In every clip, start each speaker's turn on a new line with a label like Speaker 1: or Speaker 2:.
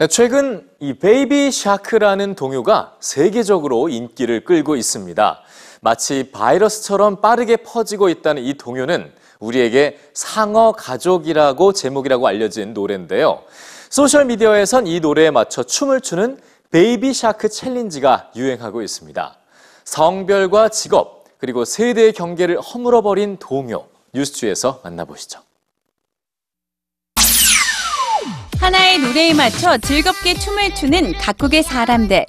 Speaker 1: 네, 최근 이 Baby Shark라는 동요가 세계적으로 인기를 끌고 있습니다. 마치 바이러스처럼 빠르게 퍼지고 있다는 이 동요는 우리에게 상어 가족이라고 제목이라고 알려진 노래인데요. 소셜 미디어에선 이 노래에 맞춰 춤을 추는 Baby Shark 챌린지가 유행하고 있습니다. 성별과 직업 그리고 세대의 경계를 허물어버린 동요 뉴스G에서 만나보시죠.
Speaker 2: 하나의 노래에 맞춰 즐겁게 춤을 추는 각국의 사람들.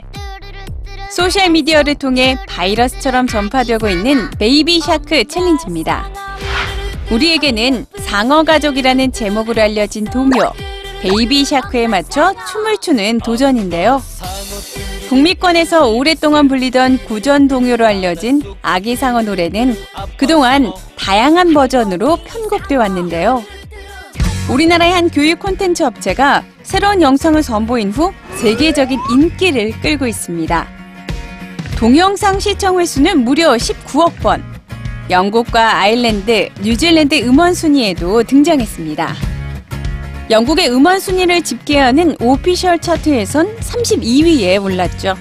Speaker 2: 소셜미디어를 통해 바이러스처럼 전파되고 있는 Baby Shark 챌린지입니다. 우리에게는 상어 가족이라는 제목으로 알려진 동요, Baby Shark에 맞춰 춤을 추는 도전인데요. 북미권에서 오랫동안 불리던 구전 동요로 알려진 아기 상어 노래는 그동안 다양한 버전으로 편곡돼 왔는데요. 우리나라의 한 교육 콘텐츠 업체가 새로운 영상을 선보인 후 세계적인 인기를 끌고 있습니다. 동영상 시청 횟수는 무려 19억 번. 영국과 아일랜드, 뉴질랜드 음원 순위에도 등장했습니다. 영국의 음원 순위를 집계하는 오피셜 차트에선 32위에 올랐죠.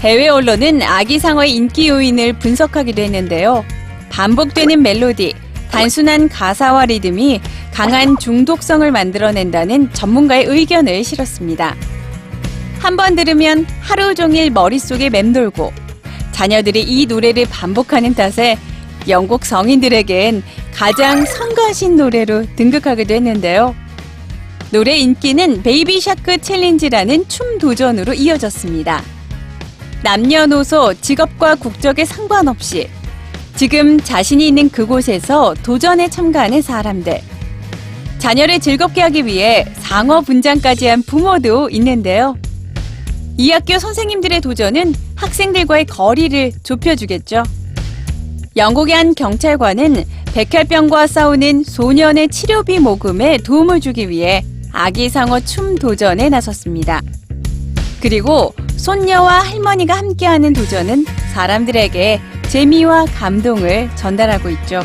Speaker 2: 해외 언론은 아기 상어의 인기 요인을 분석하기도 했는데요. 반복되는 멜로디, 단순한 가사와 리듬이 강한 중독성을 만들어낸다는 전문가의 의견을 실었습니다. 한 번 들으면 하루 종일 머릿속에 맴돌고 자녀들이 이 노래를 반복하는 탓에 영국 성인들에겐 가장 성가신 노래로 등극하기도 했는데요. 노래 인기는 Baby Shark 챌린지라는 춤 도전으로 이어졌습니다. 남녀노소, 직업과 국적에 상관없이 지금 자신이 있는 그곳에서 도전에 참가하는 사람들. 자녀를 즐겁게 하기 위해 상어 분장까지 한 부모도 있는데요. 이 학교 선생님들의 도전은 학생들과의 거리를 좁혀주겠죠. 영국의 한 경찰관은 백혈병과 싸우는 소년의 치료비 모금에 도움을 주기 위해 아기 상어 춤 도전에 나섰습니다. 그리고 손녀와 할머니가 함께하는 도전은 사람들에게 재미와 감동을 전달하고 있죠.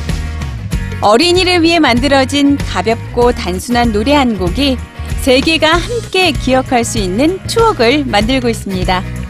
Speaker 2: 어린이를 위해 만들어진 가볍고 단순한 노래 한 곡이 세계가 함께 기억할 수 있는 추억을 만들고 있습니다.